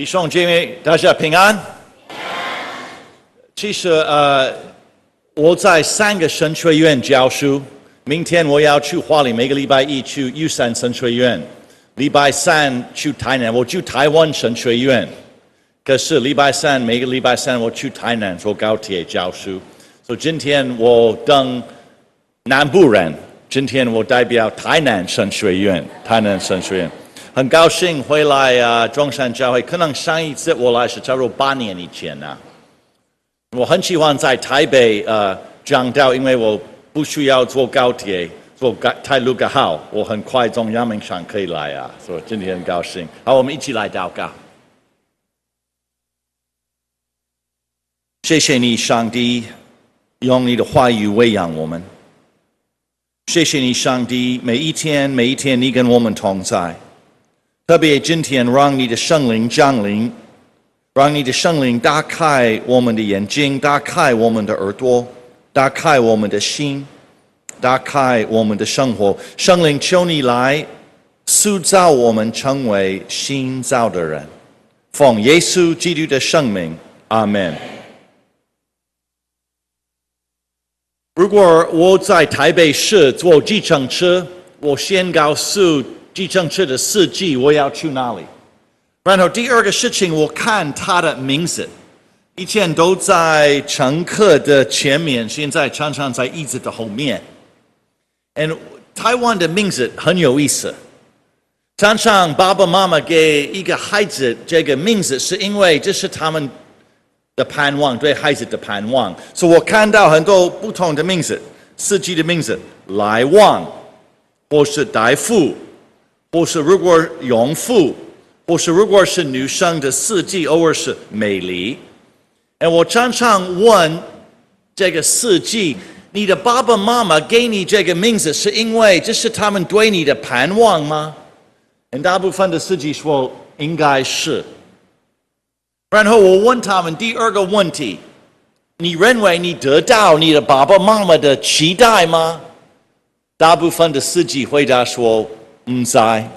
弟兄姐妹，大家平安。其实呃，我在三个神学院教书。明天我要去花莲，每个礼拜一去玉山神学院，礼拜三去台南，我去台湾神学院。可是礼拜三每个礼拜三我去台南坐高铁教书。所以今天我当南部人，今天我代表台南神学院，台南神学院。很高兴回来啊，中山教会。可能上一次我来是差不多八年以前呢、啊。我很喜欢在台北呃讲道，因为我不需要坐高铁，坐太鲁阁号，我很快从阳明山可以来啊。所以今天很高兴。好，我们一起来祷告。谢谢你，上帝，用你的话语喂养我们。谢谢你，上帝，每一天每一天你跟我们同在。特别今天，让你的圣灵降临，让你的圣灵打开我们的眼睛，打开我们的耳朵，打开我们的心，打开我们的生活。圣灵，求你来塑造我们，成为新造的人。奉耶稣基督的圣名，阿门。如果我在台北市坐计程车，我先告诉。计程车的司机，我要去哪里？然后第二个事情，我看他的名字，以前都在乘客的前面，现在常常在椅子的后面。And 台湾的名字很有意思，常常爸爸妈妈给一个孩子这个名字，是因为这是他们的盼望，对孩子的盼望。所以我看到很多不同的名字，司机的名字来旺，或是代父。不是如果永富，不是如果是女生的司机，偶尔是美丽。哎，我常常问这个司机：你的爸爸妈妈给你这个名字，是因为这是他们对你的盼望吗？大部分的司机说应该是。然后我问他们第二个问题：你认为你得到你的爸爸妈妈的期待吗？大部分的司机回答说。唔在。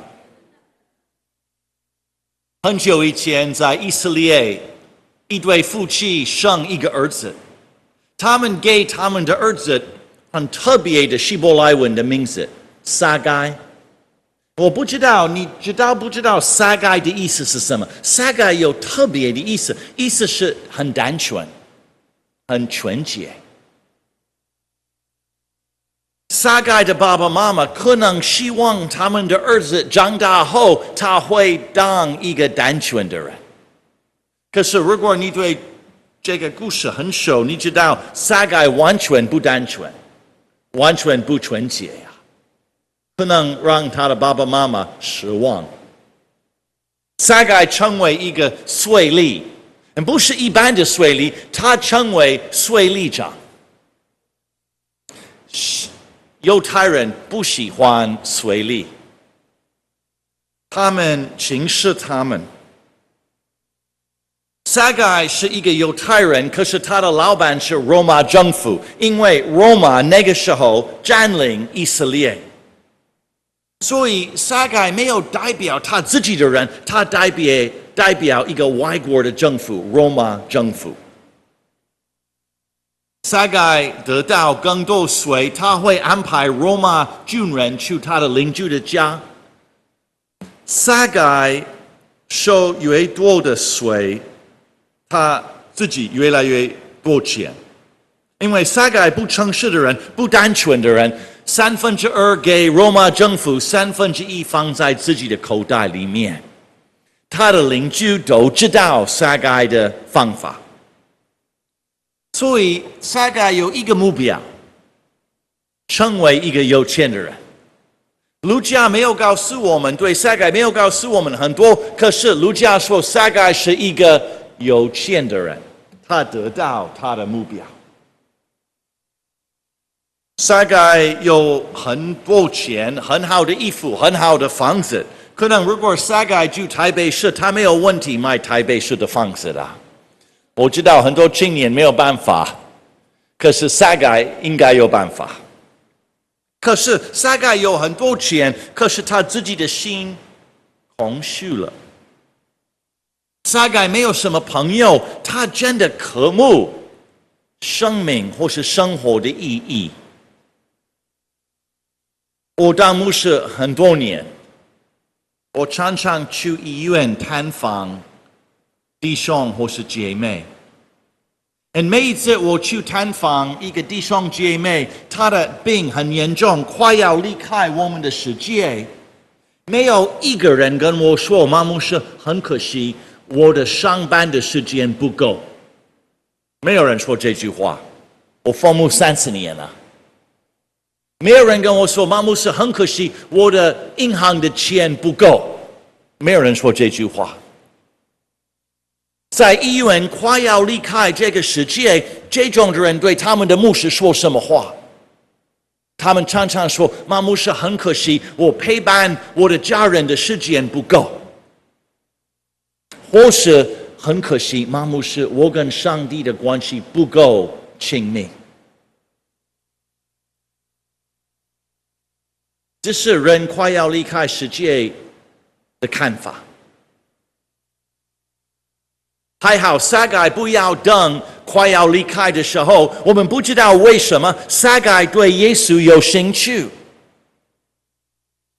很久以前，在以色列，一对夫妻生一个儿子，他们给他们的儿子很特别的希伯来文的名字撒该。我不知道，你知道不知道撒该的意思是什么？撒该有特别的意思，意思是很单纯，很纯洁。撒该的爸爸妈妈可能希望他们的儿子长大后他会当一个单纯的人。可是如果你对这个故事很熟，你知道撒该完全不单纯，完全不纯洁呀，可能让他的爸爸妈妈失望。撒该成为一个税吏，不是一般的税吏，他成为税吏长。犹太人不喜欢税吏，他们轻视他们。撒该是一个犹太人，可是他的老板是罗马政府，因为罗马那个时候占领以色列，所以撒该没有代表他自己的人，他代表代表一个外国的政府，罗马政府。撒该得到更多水，他会安排罗马军人去他的邻居的家。撒该收越多的水，他自己越来越多钱。因为撒该不诚实的人，不单纯的人，三分之二给罗马政府，三分之一放在自己的口袋里面。他的邻居都知道撒该的方法。所以撒该有一个目标，成为一个有钱的人。路加没有告诉我们，对撒该没有告诉我们很多。可是路加说，撒该是一个有钱的人，他得到他的目标。撒该有很多钱，很好的衣服，很好的房子。可能如果撒该住台北市，他没有问题买台北市的房子的。我知道很多青年没有办法，可是撒该应该有办法。可是撒该有很多钱，可是他自己的心空虚了。撒该没有什么朋友，他真的渴慕生命或是生活的意义。我当牧师很多年，我常常去医院探访弟兄或是姐妹。And 每一次我去探访一个弟兄姐妹，他的病很严重，快要离开我们的世界，没有一个人跟我说：“马牧师，很可惜，我的上班的时间不够。”没有人说这句话。我服务三十年了，没有人跟我说：“马牧师，很可惜，我的银行的钱不够。”没有人说这句话。在医院快要离开这个世界，这种的人对他们的牧师说什么话？他们常常说：“马牧师，很可惜，我陪伴我的家人的时间不够。”或是很可惜，马牧师，我跟上帝的关系不够亲密。这是人快要离开世界的看法。还好，撒该不要等快要离开的时候。我们不知道为什么撒该对耶稣有兴趣，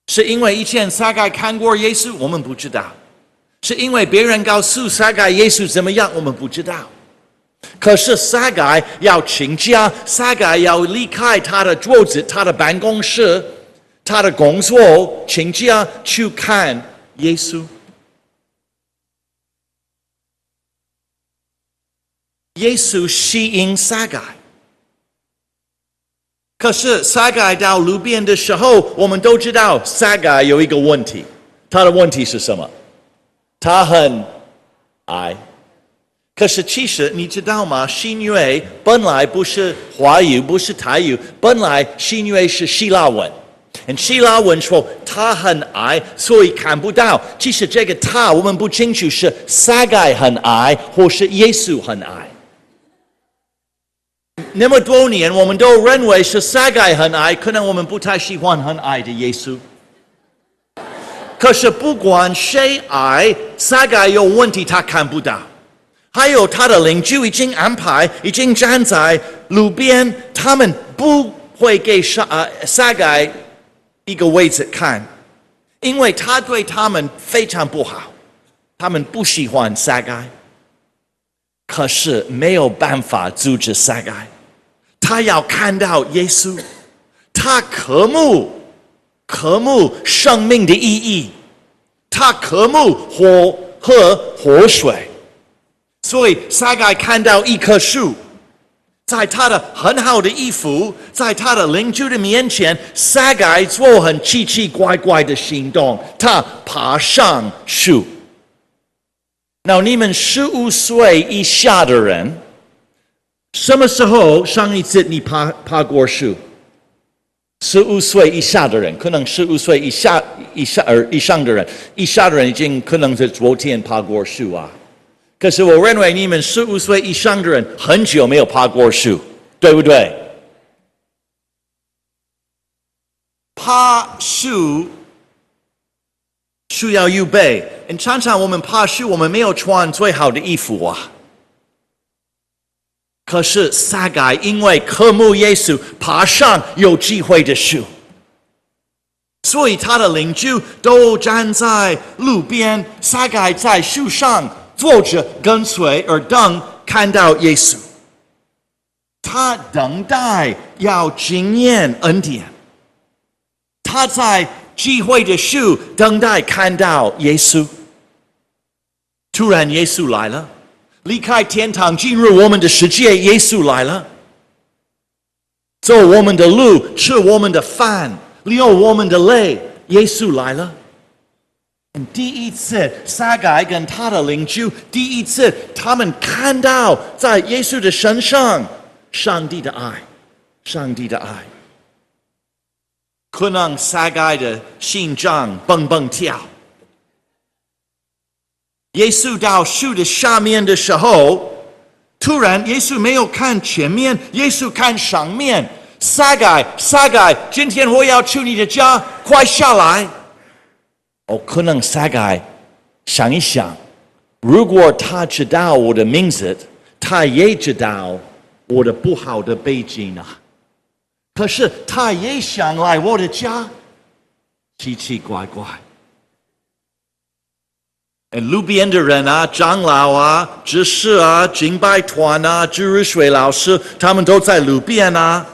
是因为以前撒该看过耶稣？我们不知道。是因为别人告诉撒该耶稣怎么样？我们不知道。可是撒该要请假，撒该要离开他的桌子、他的办公室、他的工作，请假去看耶稣。耶稣吸引撒该，可是撒该到路边的时候，我们都知道撒该有一个问题，他的问题是什么？他很矮。可是其实你知道吗？新约本来不是华语，不是台语，本来新约是希腊文。希腊文说他很矮，所以看不到。其实这个他我们不清楚是撒该很矮，或是耶稣很矮。那么多年，我们都认为是撒该很矮，可能我们不太喜欢很矮的耶稣。可是不管谁矮，撒该有问题，他看不到。还有他的邻居已经安排，已经站在路边，他们不会给撒呃撒该一个位置看，因为他对他们非常不好，他们不喜欢撒该。可是没有办法阻止撒该。他要看到耶稣，他渴慕渴慕生命的意义，他渴慕火和活水，所以撒该看到一棵树，在他的很好的衣服，在他的邻居的面前，撒该做很奇奇怪怪的行动，他爬上树。那你们十五岁以下的人。什么时候上一次你爬爬过树？十五岁以下的人，可能十五岁以下以下而以上的人，以下的人已经可能是昨天爬过树啊。可是我认为你们十五岁以上的人很久没有爬过树，对不对？爬树需要预备，常常我们爬树，我们没有穿最好的衣服啊。可是撒该因为渴慕耶稣，爬上有机会的树，所以他的邻居都站在路边，撒该在树上坐着跟随而等看到耶稣。他等待要经验恩典，他在机会的树等待看到耶稣。突然耶稣来了。离开天堂，进入我们的世界。耶稣来了，走我们的路，吃我们的饭，流我们的泪。耶稣来了。第一次，撒该跟他的邻居，第一次他们看到在耶稣的身上，上帝的爱，上帝的爱，可能撒该的心脏蹦蹦跳。耶稣到树的下面的时候，突然耶稣没有看前面，耶稣看上面。撒该，撒该，今天我要去你的家，快下来！哦，可能撒该想一想，如果他知道我的名字，他也知道我的不好的背景啊。可是他也想来我的家，奇奇怪怪。路边的人啊，长老啊，执事啊，敬拜团啊，主日学老师，他们都在路边啊。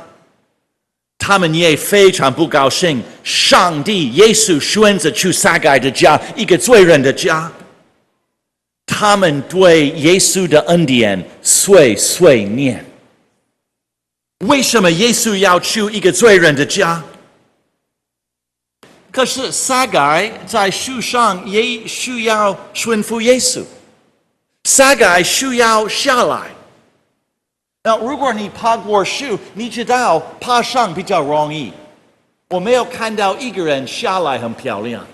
他们也非常不高兴，上帝耶稣选择去撒该的家，一个罪人的家。他们对耶稣的恩典碎碎念。为什么耶稣要去一个罪人的家？可是撒该在树上也需要顺服耶稣，撒该需要下来。那如果你爬过树，你知道爬上比较容易。我没有看到一个人下来很漂亮。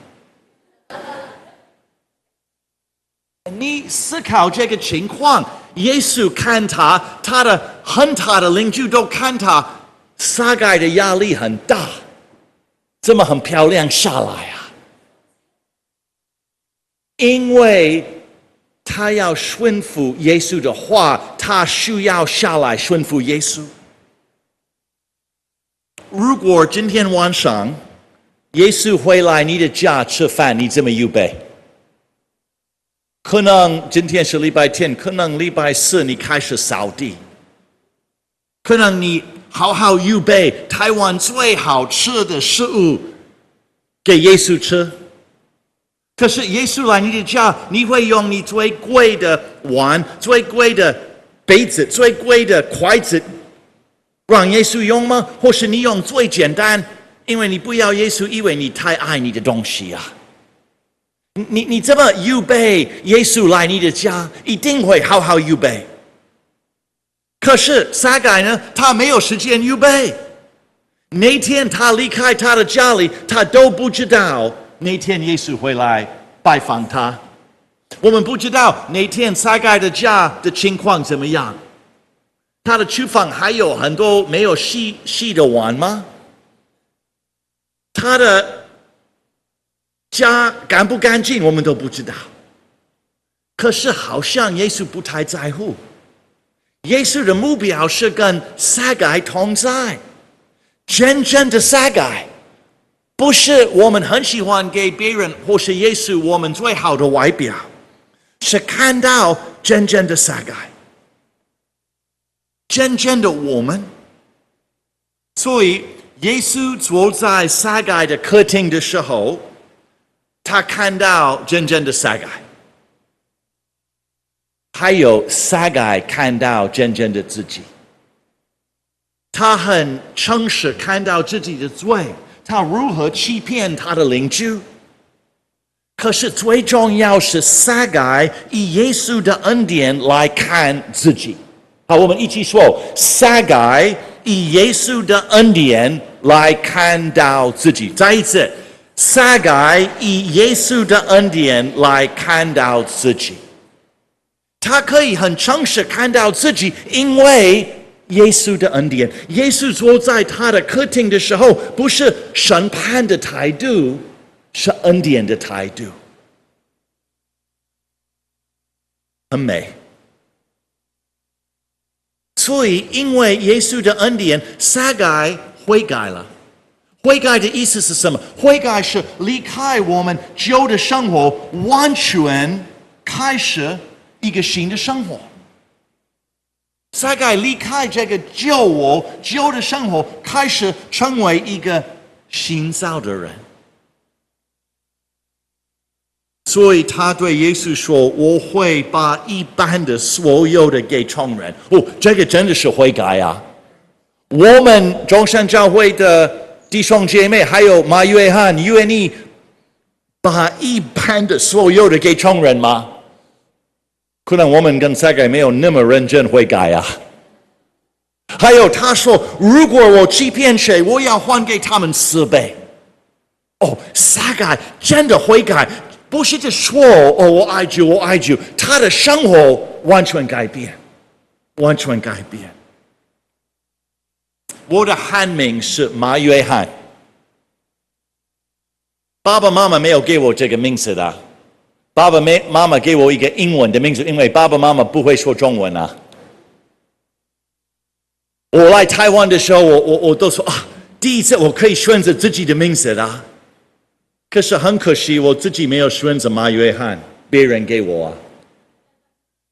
你思考这个情况，耶稣看他，他的很他的邻居都看他，撒该的压力很大。这么很漂亮下来啊？因为他要顺服耶稣的话，他需要下来顺服耶稣。如果今天晚上耶稣回来你的家吃饭，你怎么预备？可能今天是礼拜天，可能礼拜四你开始扫地，可能你。好好预备台湾最好吃的食物给耶稣吃。可是耶稣来你的家，你会用你最贵的碗、最贵的杯子、最贵的筷子让耶稣用吗？或是你用最简单？因为你不要耶稣，因为你太爱你的东西啊。你你这么预备耶稣来你的家，一定会好好预备。可是撒该呢？他没有时间预备。那天他离开他的家里，他都不知道那天耶稣会来拜访他。我们不知道那天撒该的家的情况怎么样。他的厨房还有很多没有洗洗的碗吗？他的家干不干净？我们都不知道。可是好像耶稣不太在乎。耶稣的目标是跟撒该同在，真正的撒该，不是我们很喜欢给别人或是耶稣我们最好的外表，是看到真正的撒该，真正的我们。所以耶稣坐在撒该的客厅的时候，他看到真正的撒该。还有撒该看到真正的自己，他很诚实，看到自己的罪，他如何欺骗他的邻居。可是最重要是撒该以耶稣的恩典来看自己。好，我们一起说：撒该以耶稣的恩典来看到自己。再一次，撒该以耶稣的恩典来看到自己。他可以很诚实看到自己，因为耶稣的恩典。耶稣坐在他的客厅的时候，不是审判的态度，是恩典的态度，很美。所以，因为耶稣的恩典，撒该悔改了。悔改的意思是什么？悔改是离开我们旧的生活，完全开始。一个新的生活，撒该离开这个旧我旧的生活，开始成为一个新造的人。所以他对耶稣说：“我会把一般的所有的给穷人。”哦，这个真的是悔改啊！我们中山教会的弟兄姐妹，还有马约翰，愿意把一般的所有的给穷人吗？可能我们跟撒该没有那么认真悔改啊。还有他说，如果我欺骗谁，我要还给他们四倍。哦，撒该真的悔改，不是就说哦，我爱主，我爱主，他的生活完全改变，完全改变。我的汉名是马约翰，爸爸妈妈没有给我这个名字的。爸爸没妈妈给我一个英文的名字，因为爸爸妈妈不会说中文啊。我来台湾的时候，我我我都说啊，第一次我可以选择自己的名字啦。可是很可惜，我自己没有选择马约翰，别人给我啊。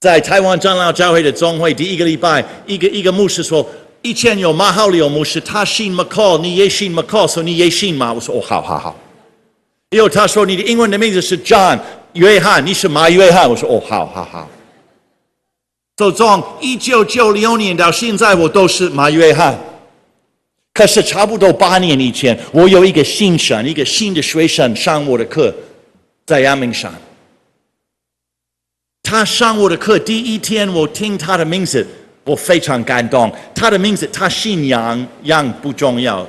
在台湾长老教会的总会第一个礼拜，一个一个牧师说，以前有马浩流牧师，他姓 McCall，你也姓 McCall，说你也姓马。我说哦，好好好。以后他说你的英文的名字是 John。约翰，你是马约翰？我说哦，好好好。就从一九九六年到现在，我都是马约翰。可是差不多八年以前，我有一个新生，一个新的学生上我的课，在阳明山。他上我的课第一天，我听他的名字，我非常感动。他的名字，他姓杨，杨不重要，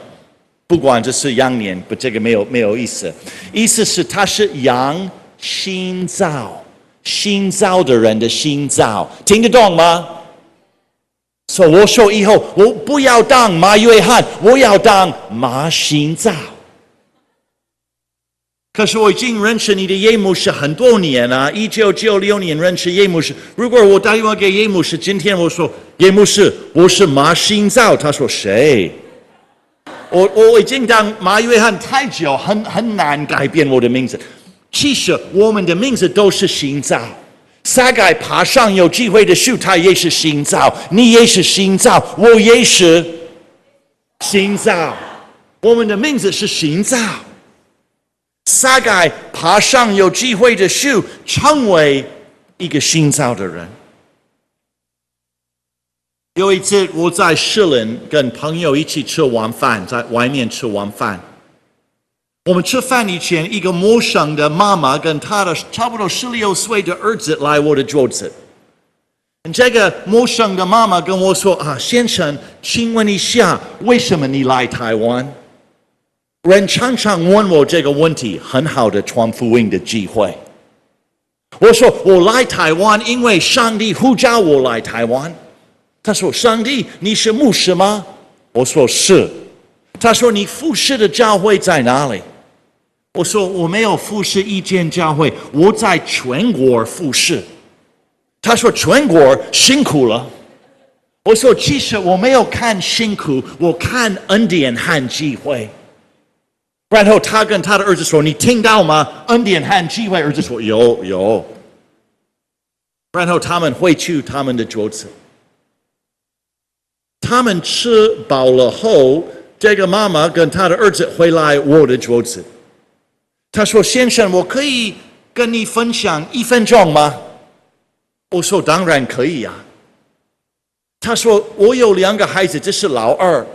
不管这是羊年，不，这个没有没有意思。意思是他是杨。心造，心造的人的心造，听得懂吗？所以我说以后我不要当马约翰，我要当马心造。可是我已经认识你的叶牧师很多年了，一九九六年认识叶牧师。如果我打电话给叶牧师，今天我说叶牧师，我是马心造，他说谁？我我已经当马约翰太久，很很难改变我的名字。其实我们的名字都是新造，撒该爬上有机会的树，他也是新造，你也是新造，我也是新造，我们的名字是新造。撒该爬上有机会的树，成为一个新造的人。有一次我在士林跟朋友一起吃晚饭，在外面吃晚饭。我们吃饭以前，一个陌生的妈妈跟她的差不多十六岁的儿子来我的桌子。这个陌生的妈妈跟我说：“啊，先生，请问一下，为什么你来台湾？”人常常问我这个问题，很好的传福音的机会。我说：“我来台湾，因为上帝呼召我来台湾。”他说：“上帝，你是牧师吗？”我说：“是。”他说：“你服侍的教会在哪里？”我说我没有服侍一间教会，我在全国服侍。他说全国辛苦了。我说其实我没有看辛苦，我看恩典和机会。然后他跟他的儿子说：“你听到吗？恩典和机会。”儿子说：“有有。”然后他们回去他们的桌子。他们吃饱了后，这个妈妈跟他的儿子回来我的桌子。他说：“先生，我可以跟你分享一分钟吗？”我说：“当然可以呀。”他说：“我有两个孩子，这是老二，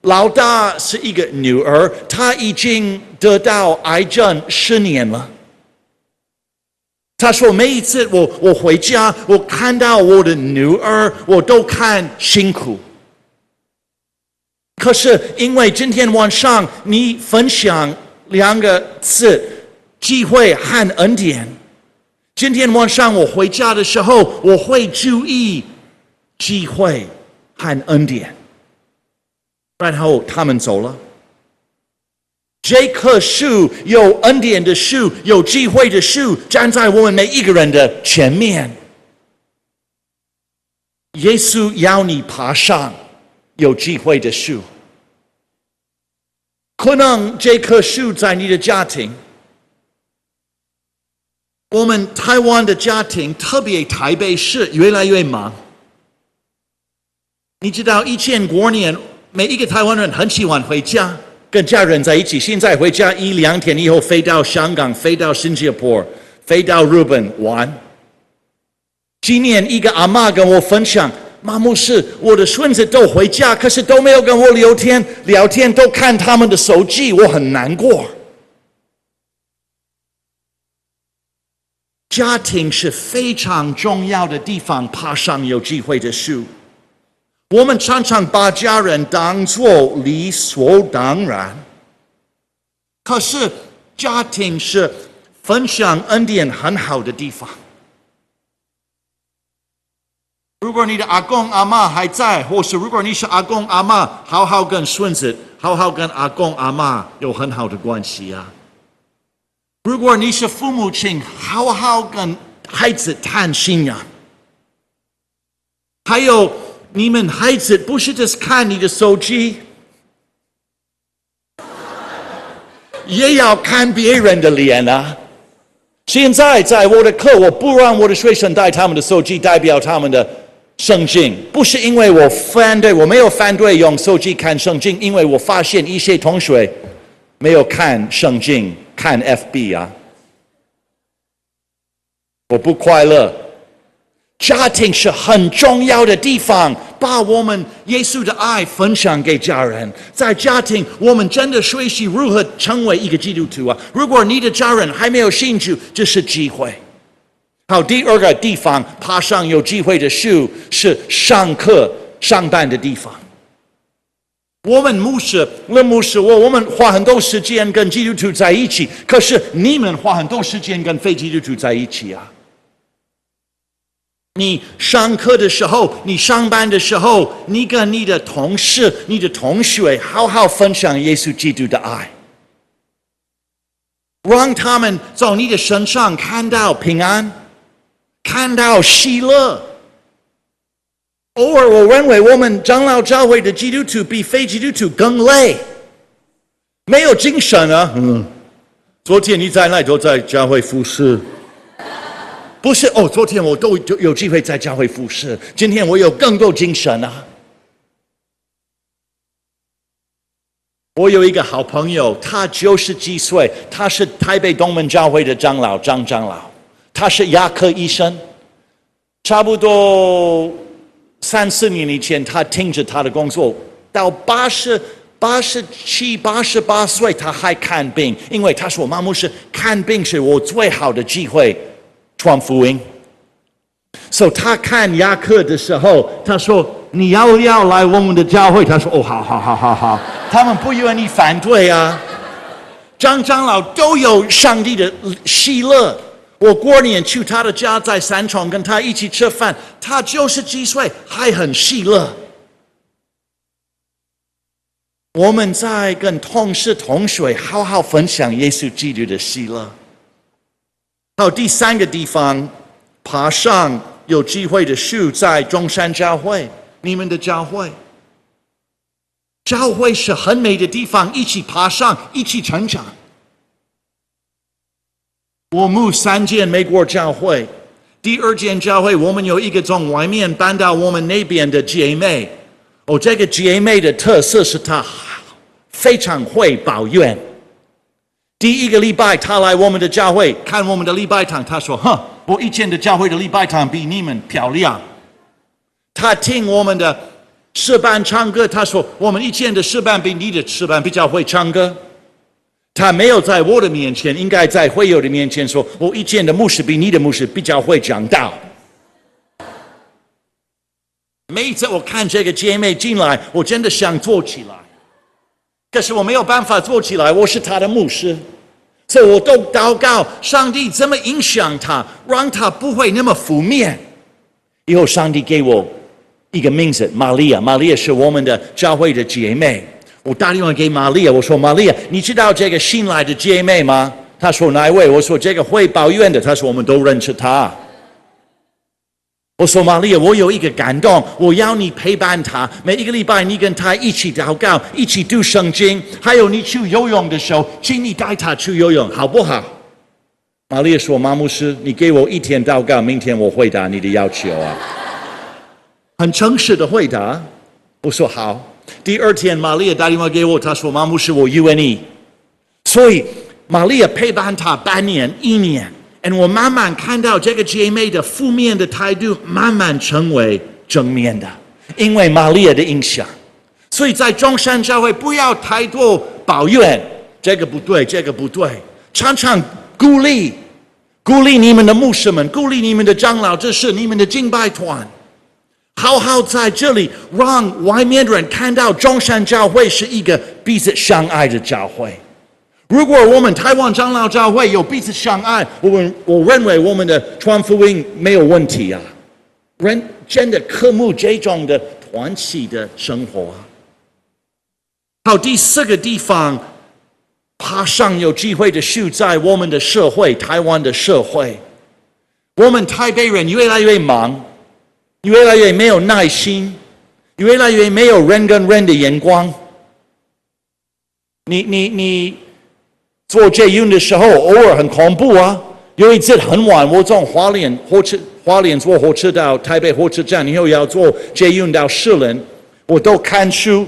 老大是一个女儿，她已经得到癌症十年了。”他说：“每一次我我回家，我看到我的女儿，我都看辛苦。可是因为今天晚上你分享。”两个字，机会和恩典。今天晚上我回家的时候，我会注意机会和恩典。然后他们走了。这棵树有恩典的树，有机会的树，站在我们每一个人的前面。耶稣要你爬上有机会的树。可能这棵树在你的家庭，我们台湾的家庭，特别台北市越来越忙。你知道以前过年，每一个台湾人很喜欢回家，跟家人在一起。现在回家一两天以后，飞到香港，飞到新加坡，飞到日本玩。今年一个阿妈跟我分享。马牧师，我的孙子都回家，可是都没有跟我聊天，聊天都看他们的手机，我很难过。家庭是非常重要的地方，爬上有机会的树。我们常常把家人当作理所当然，可是家庭是分享恩典很好的地方。如果你的阿公阿妈还在，或是如果你是阿公阿妈，好好跟孙子，好好跟阿公阿妈有很好的关系啊。如果你是父母亲，好好跟孩子谈信仰。还有，你们孩子不是只看你的手机，也要看别人的脸啊。现在在我的课，我不让我的学生带他们的手机，代表他们的圣经，不是因为我反对，我没有反对用手机看圣经，因为我发现一些同学没有看圣经。看 FB 啊，我不快乐。家庭是很重要的地方，把我们耶稣的爱分享给家人。在家庭，我们真的学习如何成为一个基督徒啊！如果你的家人还没有兴趣，这是机会。好，第二个地方，爬上有机会的树是上课上班的地方。我们牧师，那牧师，我我们花很多时间跟基督徒在一起，可是你们花很多时间跟非基督徒在一起啊。你上课的时候，你上班的时候，你跟你的同事、你的同学好好分享耶稣基督的爱，让他们从你的身上看到平安，看到喜乐。偶尔，我认为我们长老教会的基督徒比非基督徒更累，没有精神啊。嗯，昨天你在那都在教会服侍，不是哦？昨天我都有有机会在教会服侍，今天我有更多精神啊。我有一个好朋友，他九十几岁，他是台北东门教会的长老张长老，他是牙科医生，差不多。三四年以前，他停止他的工作，到八十八十七、八十八岁，他还看病，因为他说：“妈妈是，看病是我最好的机会传福音。”所以他看牙科的时候，他说：“你要不要来我们的教会？”他说：“哦，好好好好好。”他们不愿意反对啊。张长老都有上帝的喜乐。我过年去他的家，在三重跟他一起吃饭，他九十几岁还很喜乐。我们在跟同事同学好好分享耶稣基督的喜乐。到第三个地方，爬上有机会的树，在中山教会，你们的教会，教会是很美的地方，一起爬上，一起成长。我牧三间美国教会，第二间教会，我们有一个从外面搬到我们那边的姐妹。哦，这个姐妹的特色是她非常会抱怨。第一个礼拜，她来我们的教会看我们的礼拜堂，她说：“哼，我以前的教会的礼拜堂比你们漂亮。”她听我们的诗班唱歌，她说：“我们以前的诗班比你的诗班比较会唱歌。”他没有在我的面前，应该在会友的面前说：“我以前的牧师比你的牧师比较会讲道。”每一次我看这个姐妹进来，我真的想坐起来，可是我没有办法坐起来。我是她的牧师，所以我都祷告上帝怎么影响她，让她不会那么负面。以后上帝给我一个名字，玛利亚。玛利亚是我们的教会的姐妹。我打电话给玛利亚，我说：“玛利亚，你知道这个新来的姐妹吗？”她说：“哪一位？”我说：“这个会抱怨的。”她说：“我们都认识她。”我说：“玛利亚，我有一个感动，我要你陪伴她，每一个礼拜你跟她一起祷告，一起读圣经，还有你去游泳的时候，请你带她去游泳，好不好？”玛利亚说：“马牧师，你给我一天祷告，明天我回答你的要求啊。”很诚实的回答。我说：“好。”第二天，玛利亚打电话给我，她说：“妈妈是，我 U N E。”所以，玛利亚陪伴她半年、一年，而我慢慢看到这个姐妹的负面的态度慢慢成为正面的，因为玛利亚的影响。所以在中山教会，不要太多抱怨，这个不对，这个不对，常常鼓励，鼓励你们的牧师们，鼓励你们的长老，这是你们的敬拜团。好好在这里，让外面的人看到中山教会是一个彼此相爱的教会。如果我们台湾长老教会有彼此相爱，我们我认为我们的传福音没有问题啊。人真的渴慕这种的团体的生活。好，第四个地方，爬上有机会的树，在我们的社会，台湾的社会，我们台北人越来越忙，你越来越没有耐心，你越来越没有人跟人的眼光。你你你坐捷运的时候，偶尔很恐怖啊！有一次很晚，我从花莲火车花莲坐火车到台北火车站，以后要坐捷运到士林，我都看书。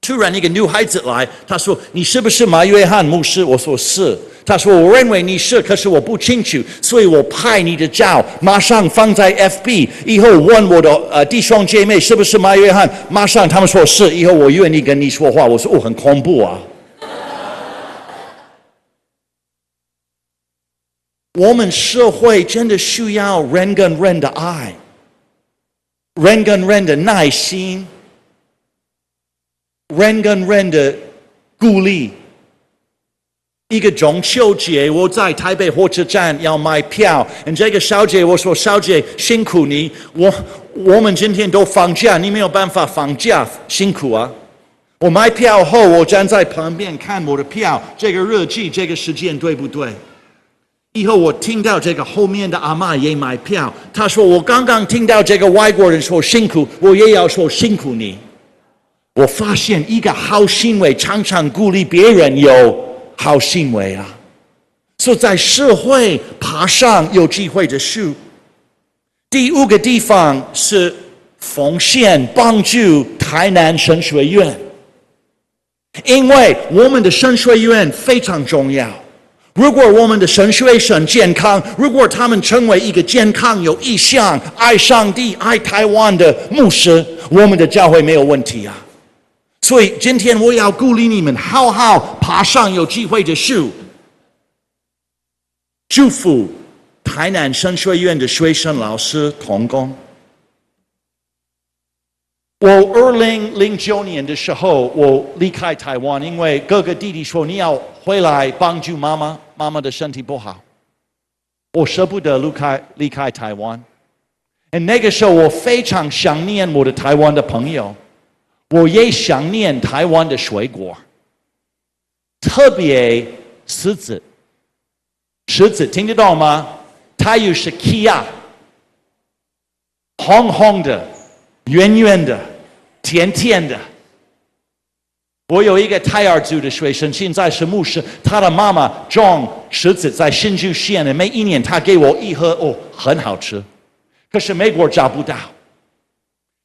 突然一个女孩子来，她说：“你是不是马约翰牧师？”我说：“是。”她说：“我认为你是，可是我不清楚，所以我拍你的照，马上放在 FB，以后问我的呃弟兄姐妹是不是马约翰，马上他们说是，以后我愿意跟你说话。”我说：“哦，很恐怖啊。”我们社会真的需要人跟人的爱，人跟人的耐心，人跟人的鼓励。一个中秋节，我在台北火车站要买票，这个小姐我说：“小姐辛苦你，我我们今天都放假，你没有办法放假，辛苦啊。”我买票后，我站在旁边看我的票，这个日期，这个时间对不对？以后我听到这个后面的阿嬷也买票，她说：“我刚刚听到这个外国人说辛苦，我也要说辛苦你。”我发现一个好行为常常鼓励别人有好行为啊！所以在社会爬上有机会的树。第五个地方是奉献帮助台南神学院，因为我们的神学院非常重要。如果我们的神学生健康，如果他们成为一个健康、有意向、爱上帝、爱台湾的牧师，我们的教会没有问题啊。所以今天我要鼓励你们，好好爬上有机会的树，祝福台南神学院的学生、老师、同工。我二零零九年的时候，我离开台湾，因为哥哥弟弟说你要回来帮助妈妈，妈妈的身体不好，我舍不得离开离开台湾。那个时候，我非常想念我的台湾的朋友，我也想念台湾的水果，特别柿子，柿子听得到吗？它又是 Kia，红红的。圆圆的，甜甜的。我有一个泰雅族的学生，现在是牧师。他的妈妈种柿子在新竹县的，每一年他给我一盒，哦，很好吃。可是美国找不到。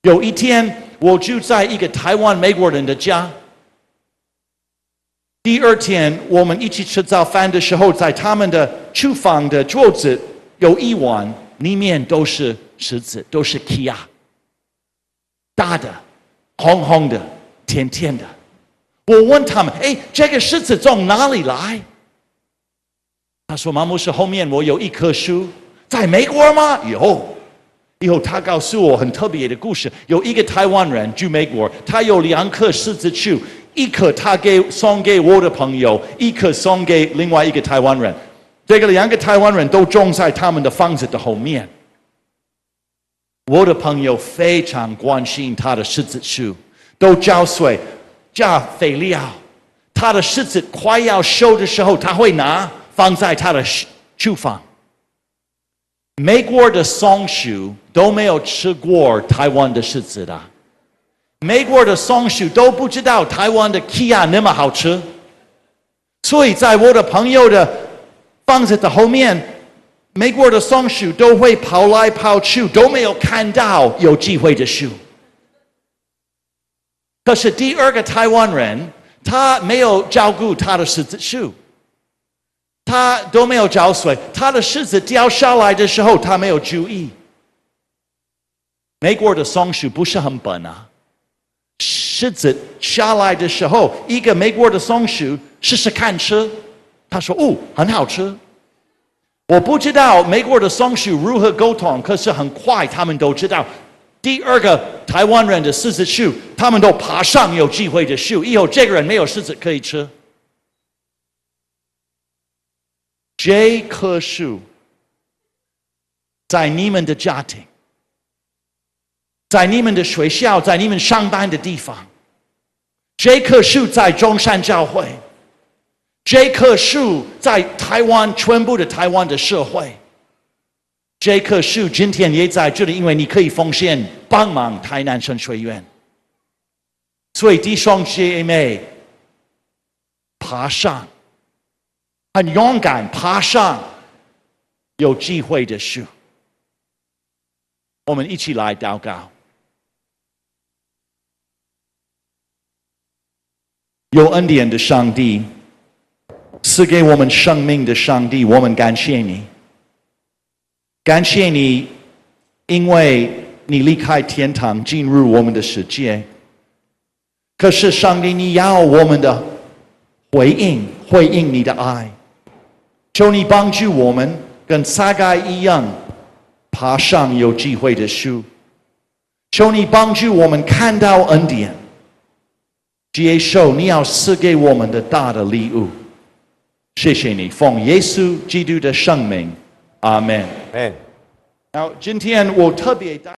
有一天，我住在一个台湾美国人的家。第二天，我们一起吃早饭的时候，在他们的厨房的桌子有一碗，里面都是柿子，都是 Kia。大的，红红的，甜甜的。我问他们：“哎，这个柿子从哪里来？”他说：“马牧师，后面我有一棵树，在美国吗？”有。以后他告诉我很特别的故事：有一个台湾人住美国，他有两棵柿子树，一棵他给送给我的朋友，一棵送给另外一个台湾人。这个两个台湾人都种在他们的房子的后面。我的朋友非常关心他的柿子树，都浇水、加肥料。他的柿子快要熟的时候，他会拿放在他的厨房。美国的松鼠都没有吃过台湾的柿子的，美国的松鼠都不知道台湾的 Kia 那么好吃，所以在我的朋友的房子的后面。美国的松鼠都会跑来跑去，都没有看到有机会的树。可是第二个台湾人，他没有照顾他的柿子树，他都没有浇水，他的柿子掉下来的时候，他没有注意。美国的松鼠不是很笨啊，狮子下来的时候，一个美国的松鼠试试看吃，他说：“哦，很好吃。”我不知道美国的松鼠如何沟通，可是很快他们都知道。第二个台湾人的狮子树，他们都爬上有机会的树，以后这个人没有狮子可以吃。这棵树在你们的家庭，在你们的学校，在你们上班的地方，这棵树在中山教会。这棵树在台湾全部的台湾的社会，这棵树今天也在这里，因为你可以奉献帮忙台南神学院。所以弟兄姐妹，爬上，很勇敢，爬上有机会的树。我们一起来祷告。有恩典的上帝，赐给我们生命的上帝，我们感谢你，感谢你，因为你离开天堂进入我们的世界。可是上帝，你要我们的回应，回应你的爱，求你帮助我们，跟撒该一样，爬上有机会的树。求你帮助我们看到恩典。接受你要赐给我们的大的礼物，谢谢你，奉耶稣基督的圣名，阿门。Amen。好，今天我特别带。